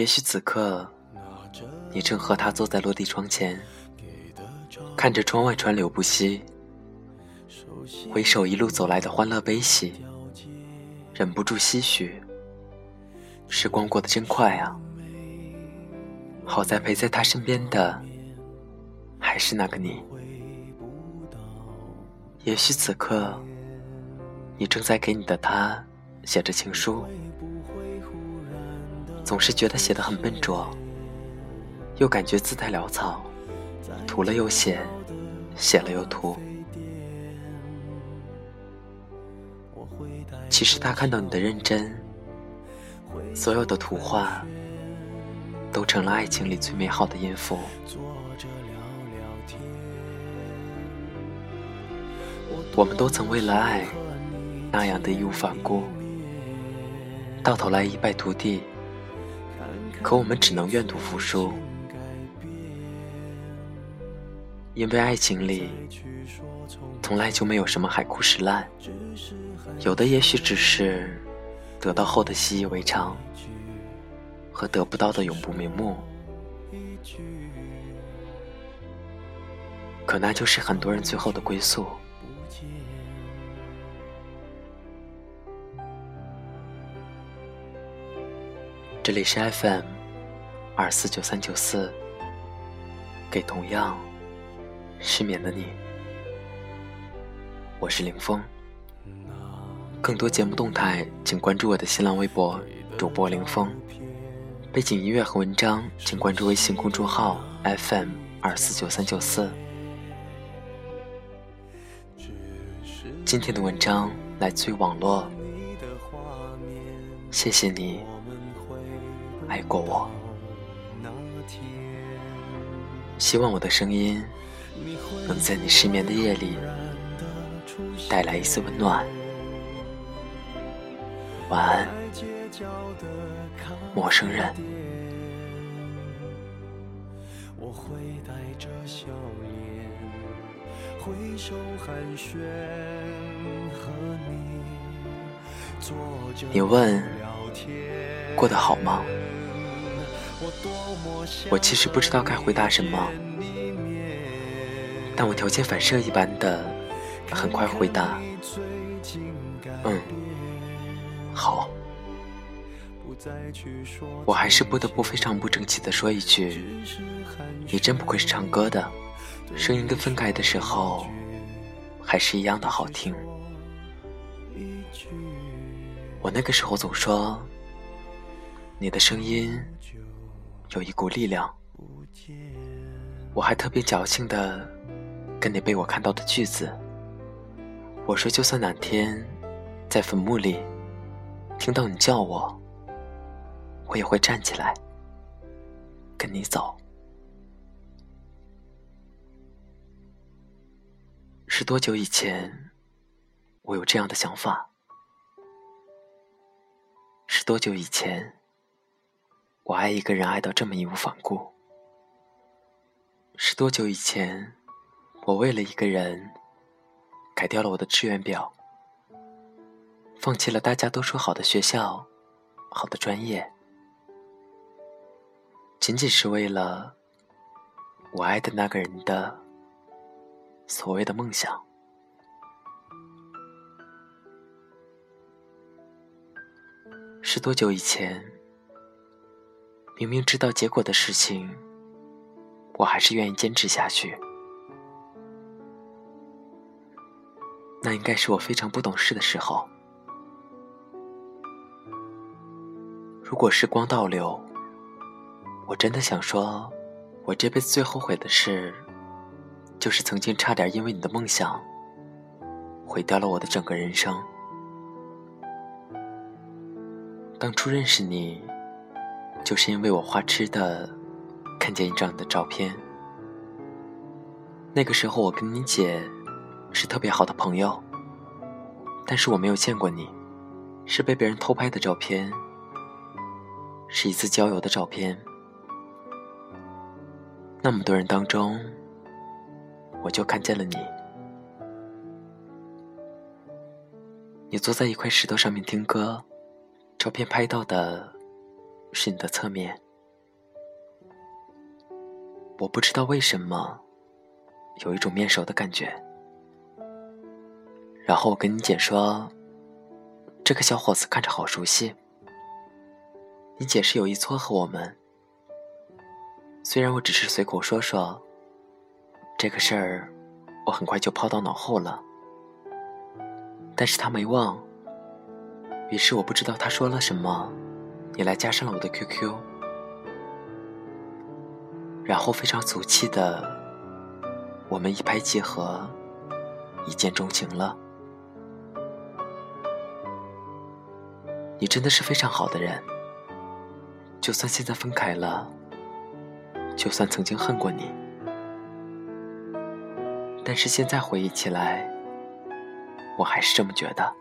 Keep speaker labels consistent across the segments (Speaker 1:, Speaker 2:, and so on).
Speaker 1: 也许此刻，你正和他坐在落地窗前，看着窗外川流不息，回首一路走来的欢乐悲喜，忍不住唏嘘：时光过得真快啊！好在陪在他身边的，还是那个你。也许此刻，你正在给你的他写着情书。总是觉得写的很笨拙，又感觉字太潦草，涂了又写，写了又涂。其实他看到你的认真，所有的图画都成了爱情里最美好的音符。我们都曾为了爱那样的义无反顾，到头来一败涂地。可我们只能愿赌服输，因为爱情里从来就没有什么海枯石烂，有的也许只是得到后的习以为常，和得不到的永不瞑目。可那就是很多人最后的归宿。这里是 FM 二四九三九四，给同样失眠的你，我是林峰。更多节目动态，请关注我的新浪微博主播林峰。背景音乐和文章，请关注微信公众号 FM 二四九三九四。今天的文章来自于网络，谢谢你。爱过我，希望我的声音能在你失眠的夜里带来一丝温暖。晚安，陌生人。你问，过得好吗？我其实不知道该回答什么，但我条件反射一般的很快回答：“嗯，好。”我还是不得不非常不争气的说一句：“你真不愧是唱歌的，声音跟分开的时候还是一样的好听。”我那个时候总说：“你的声音。”有一股力量，我还特别侥幸的跟你背我看到的句子。我说，就算哪天在坟墓里听到你叫我，我也会站起来跟你走。是多久以前我有这样的想法？是多久以前？我爱一个人爱到这么义无反顾，是多久以前？我为了一个人改掉了我的志愿表，放弃了大家都说好的学校、好的专业，仅仅是为了我爱的那个人的所谓的梦想。是多久以前？明明知道结果的事情，我还是愿意坚持下去。那应该是我非常不懂事的时候。如果时光倒流，我真的想说，我这辈子最后悔的事，就是曾经差点因为你的梦想，毁掉了我的整个人生。当初认识你。就是因为我花痴的看见一张你的照片，那个时候我跟你姐是特别好的朋友，但是我没有见过你，是被别人偷拍的照片，是一次郊游的照片。那么多人当中，我就看见了你。你坐在一块石头上面听歌，照片拍到的是你的侧面。我不知道为什么，有一种面熟的感觉。然后我跟你姐说，这个小伙子看着好熟悉。你姐是有意撮合我们。虽然我只是随口说说，这个事儿，我很快就抛到脑后了。但是他没忘，于是我不知道他说了什么，你来加上了我的 QQ，然后非常俗气的，我们一拍即合，一见钟情了。你真的是非常好的人，就算现在分开了。就算曾经恨过你，但是现在回忆起来，我还是这么觉得。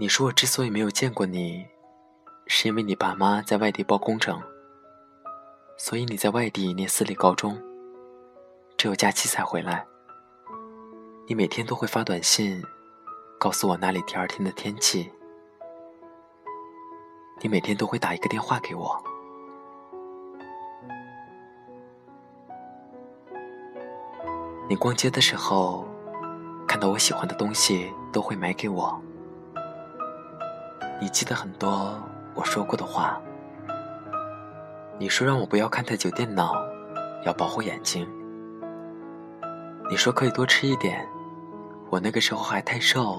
Speaker 1: 你说我之所以没有见过你，是因为你爸妈在外地包工程，所以你在外地念私立高中，只有假期才回来。你每天都会发短信，告诉我那里第二天的天气。你每天都会打一个电话给我。你逛街的时候，看到我喜欢的东西都会买给我。你记得很多我说过的话。你说让我不要看太久电脑，要保护眼睛。你说可以多吃一点，我那个时候还太瘦，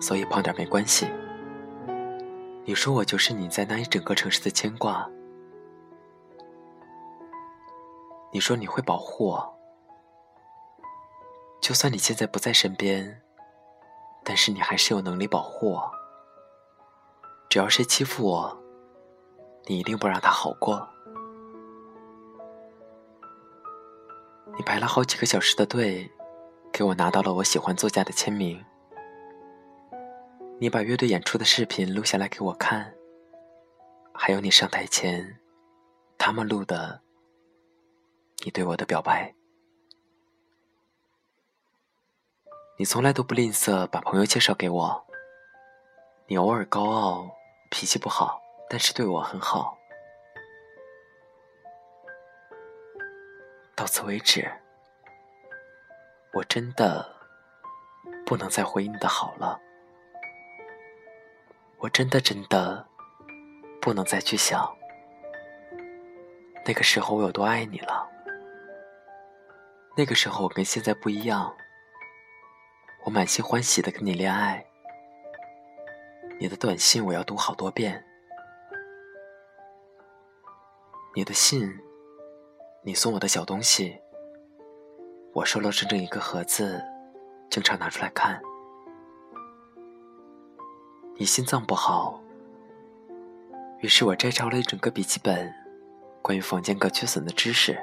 Speaker 1: 所以胖点没关系。你说我就是你在那一整个城市的牵挂。你说你会保护我。就算你现在不在身边，但是你还是有能力保护我。只要谁欺负我，你一定不让他好过。你排了好几个小时的队，给我拿到了我喜欢作家的签名。你把乐队演出的视频录下来给我看，还有你上台前，他们录的你对我的表白。你从来都不吝啬把朋友介绍给我。你偶尔高傲，脾气不好，但是对我很好。到此为止，我真的不能再回应你的好了。我真的真的不能再去想那个时候我有多爱你了。那个时候我跟现在不一样。我满心欢喜的跟你恋爱，你的短信我要读好多遍，你的信，你送我的小东西，我收了整整一个盒子，经常拿出来看。你心脏不好，于是我摘抄了一整个笔记本，关于房间隔缺损的知识。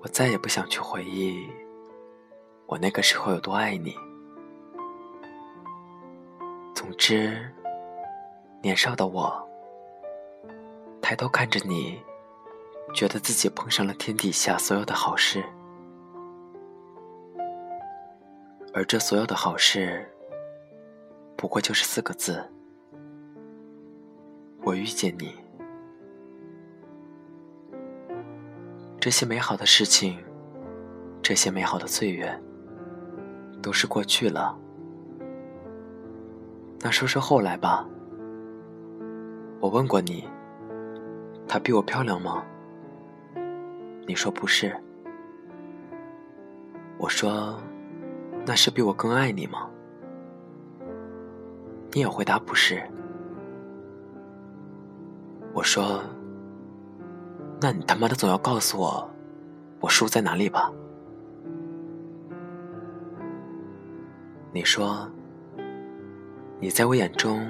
Speaker 1: 我再也不想去回忆。我那个时候有多爱你？总之，年少的我，抬头看着你，觉得自己碰上了天底下所有的好事，而这所有的好事，不过就是四个字：我遇见你。这些美好的事情，这些美好的岁月。都是过去了，那说说后来吧。我问过你，她比我漂亮吗？你说不是。我说，那是比我更爱你吗？你也回答不是。我说，那你他妈的总要告诉我，我输在哪里吧？你说，你在我眼中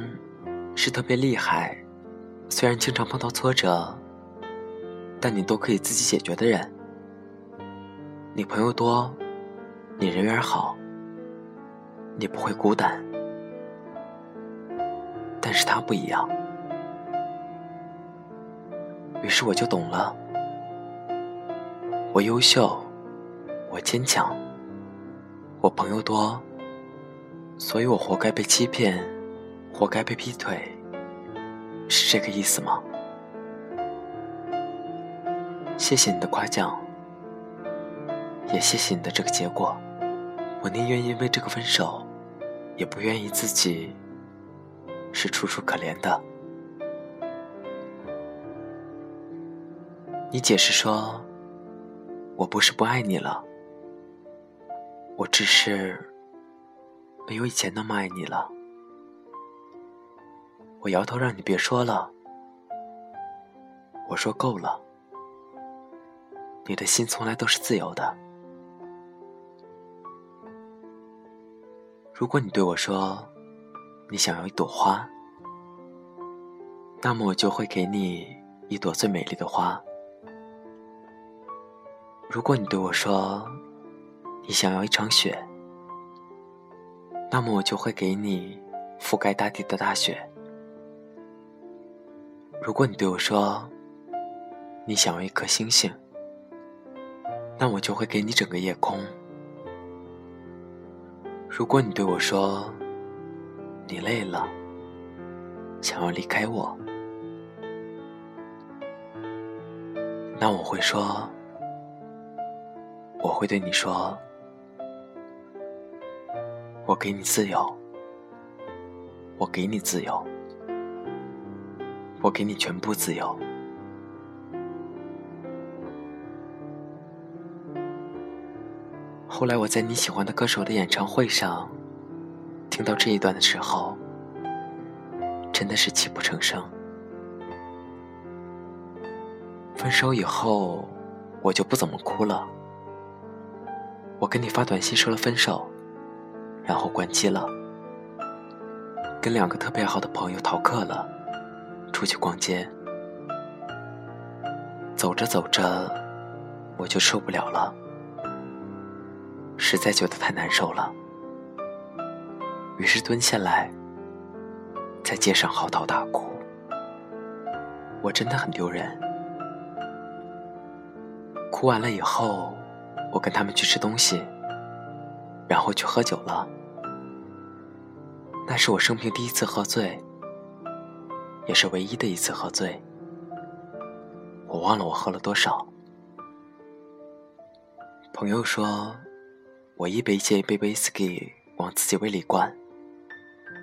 Speaker 1: 是特别厉害，虽然经常碰到挫折，但你都可以自己解决的人。你朋友多，你人缘好，你不会孤单。但是他不一样，于是我就懂了。我优秀，我坚强，我朋友多，所以我活该被欺骗，活该被劈腿，是这个意思吗？谢谢你的夸奖。也谢谢你的这个结果，我宁愿因为这个分手，也不愿意自己是楚楚可怜的。你解释说，我不是不爱你了，我只是没有以前那么爱你了。我摇头让你别说了，我说够了，你的心从来都是自由的。如果你对我说，你想要一朵花，那么我就会给你一朵最美丽的花。如果你对我说，你想要一场雪，那么我就会给你覆盖大地的大雪。如果你对我说，你想要一颗星星，那我就会给你整个夜空。如果你对我说，你累了，想要离开我，那我会说，我会对你说，我给你自由，我给你自由，我给你全部自由。后来我在你喜欢的歌手的演唱会上听到这一段的时候，真的是泣不成声。分手以后，我就不怎么哭了。我跟你发短信说了分手，然后关机了，跟两个特别好的朋友逃课了，出去逛街，走着走着，我就受不了了。实在觉得太难受了，于是蹲下来，在街上嚎啕大哭。我真的很丢人。哭完了以后，我跟他们去吃东西，然后去喝酒了。那是我生平第一次喝醉，也是唯一的一次喝醉。我忘了我喝了多少。朋友说。我一杯接一杯威士忌往自己胃里灌，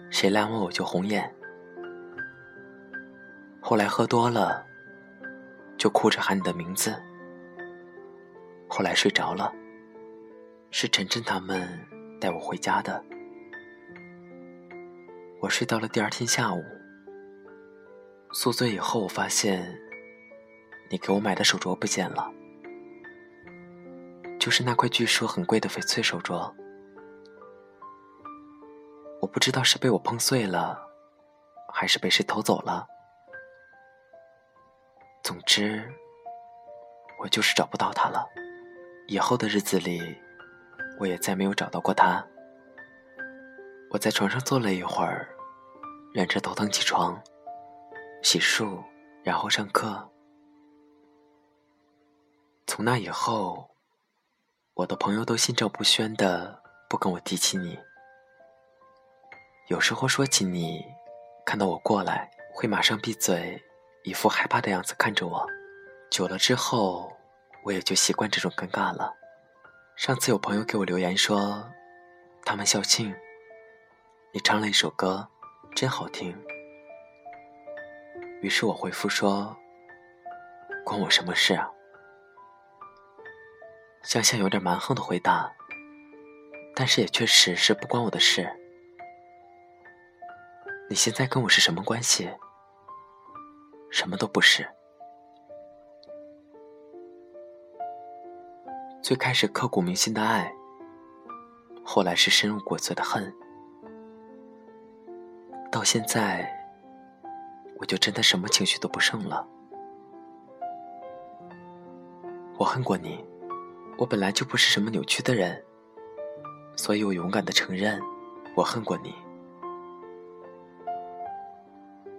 Speaker 1: 谁拦我我就红眼。后来喝多了，就哭着喊你的名字。后来睡着了，是晨晨他们带我回家的。我睡到了第二天下午，宿醉以后，我发现你给我买的手镯不见了。就是那块据说很贵的翡翠手镯，我不知道是被我碰碎了，还是被谁偷走了。总之，我就是找不到它了。以后的日子里，我也再没有找到过他。我在床上坐了一会儿，忍着头疼起床，洗漱，然后上课。从那以后。我的朋友都心照不宣的不跟我提起你，有时候说起你，看到我过来会马上闭嘴，一副害怕的样子看着我。久了之后，我也就习惯这种尴尬了。上次有朋友给我留言说，他们校庆，你唱了一首歌，真好听。于是我回复说，关我什么事啊？想想有点蛮横的回答，但是也确实是不关我的事。你现在跟我是什么关系？什么都不是。最开始刻骨铭心的爱，后来是深入骨髓的恨，到现在，我就真的什么情绪都不剩了。我恨过你，我本来就不是什么扭曲的人，所以我勇敢的承认，我恨过你。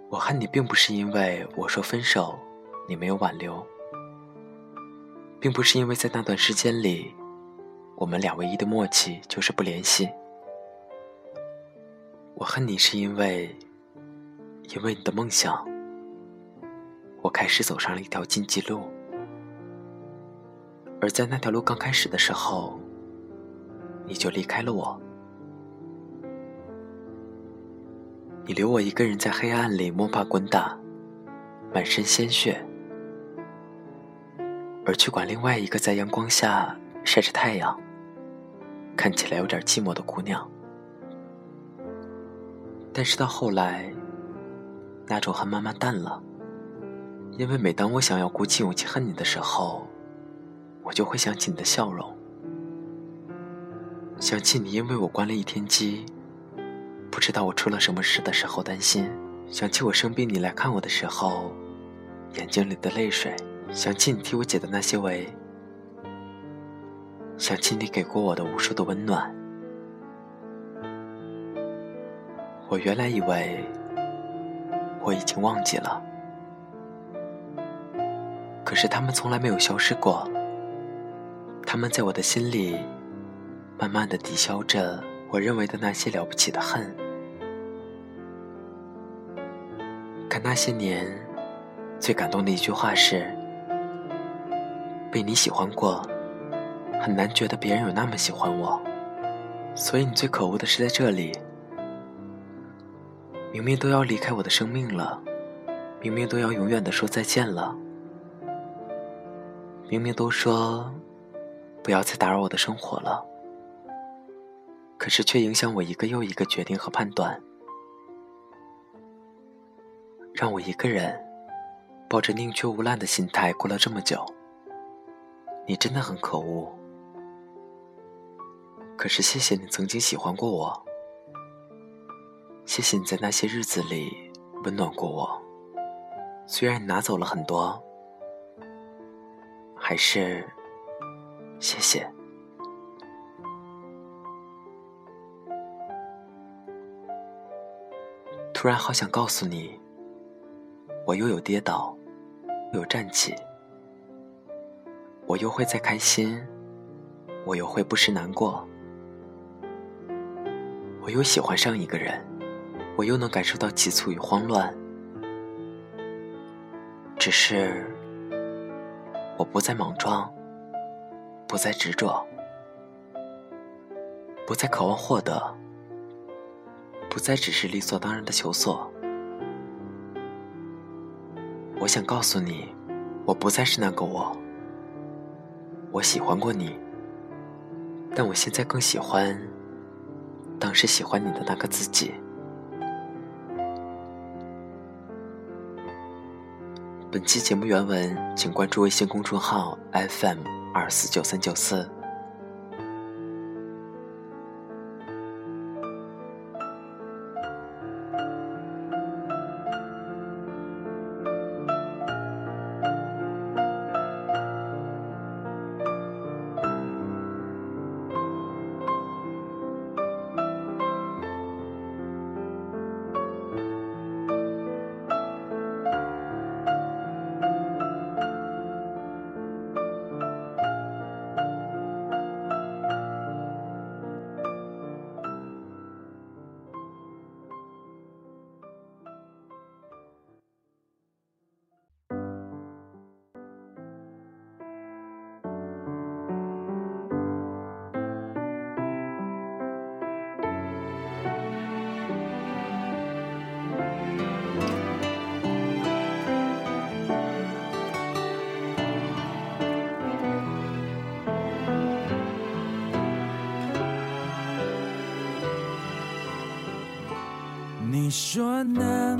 Speaker 1: 我恨你，并不是因为我说分手，你没有挽留，并不是因为在那段时间里，我们俩唯一的默契就是不联系。我恨你，是因为，因为你的梦想，我开始走上了一条禁忌路。而在那条路刚开始的时候，你就离开了我。你留我一个人在黑暗里摸爬滚打，满身鲜血，而去管另外一个在阳光下晒着太阳、看起来有点寂寞的姑娘。但是到后来，那种恨慢慢淡了，因为每当我想要鼓起勇气恨你的时候，我就会想起你的笑容，想起你因为我关了一天机，不知道我出了什么事的时候担心；想起我生病你来看我的时候，眼睛里的泪水；想起你替我解的那些围；想起你给过我的无数的温暖。我原来以为我已经忘记了，可是他们从来没有消失过。他们在我的心里，慢慢的抵消着我认为的那些了不起的恨。看那些年，最感动的一句话是：被你喜欢过，很难觉得别人有那么喜欢我。所以你最可恶的是在这里，明明都要离开我的生命了，明明都要永远的说再见了，明明都说。不要再打扰我的生活了，可是却影响我一个又一个决定和判断，让我一个人抱着宁缺毋滥的心态过了这么久。你真的很可恶，可是谢谢你曾经喜欢过我，谢谢你在那些日子里温暖过我，虽然你拿走了很多，还是。谢谢。突然好想告诉你，我又有跌倒，又有站起，我又会再开心，我又会不时难过，我又喜欢上一个人，我又能感受到急促与慌乱，只是我不再莽撞。不再执着，不再渴望获得，不再只是理所当然的求索。我想告诉你，我不再是那个我。我喜欢过你，但我现在更喜欢当时喜欢你的那个自己。本期节目原文，请关注微信公众号 FM。二四九三九四。
Speaker 2: 若能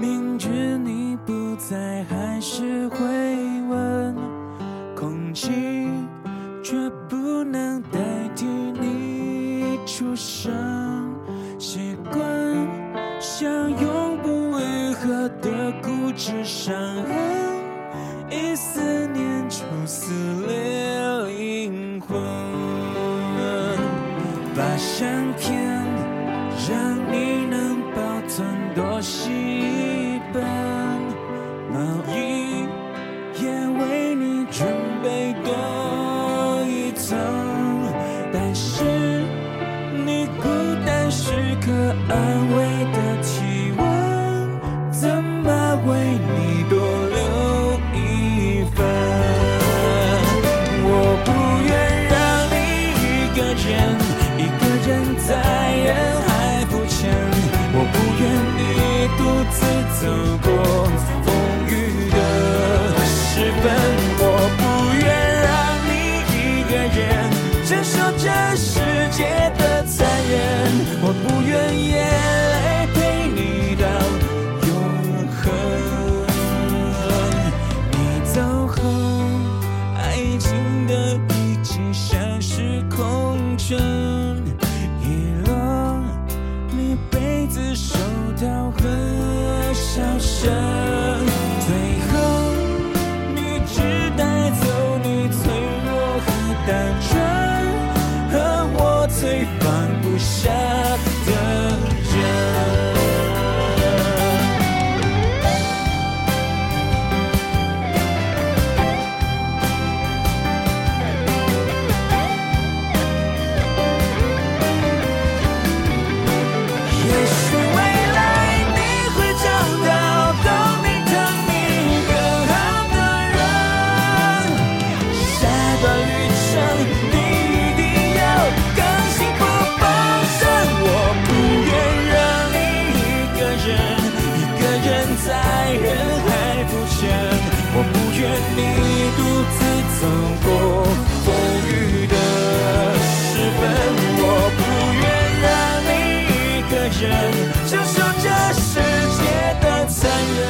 Speaker 2: 明知你不在还是会问空气却不能代替你出声。习惯像永不愈合的固执伤痕一思念就撕裂灵魂。把相片次走过。承受这世界的残忍，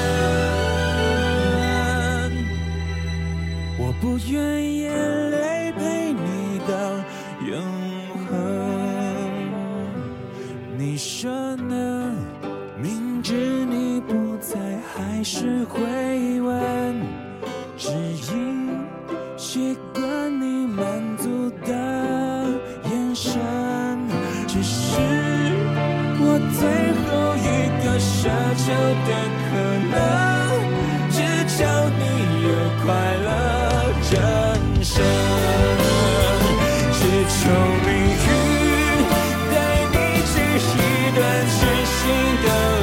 Speaker 2: 我不愿眼泪陪你到永恒。你说呢？明知你不在，还是会问，只因习惯。新的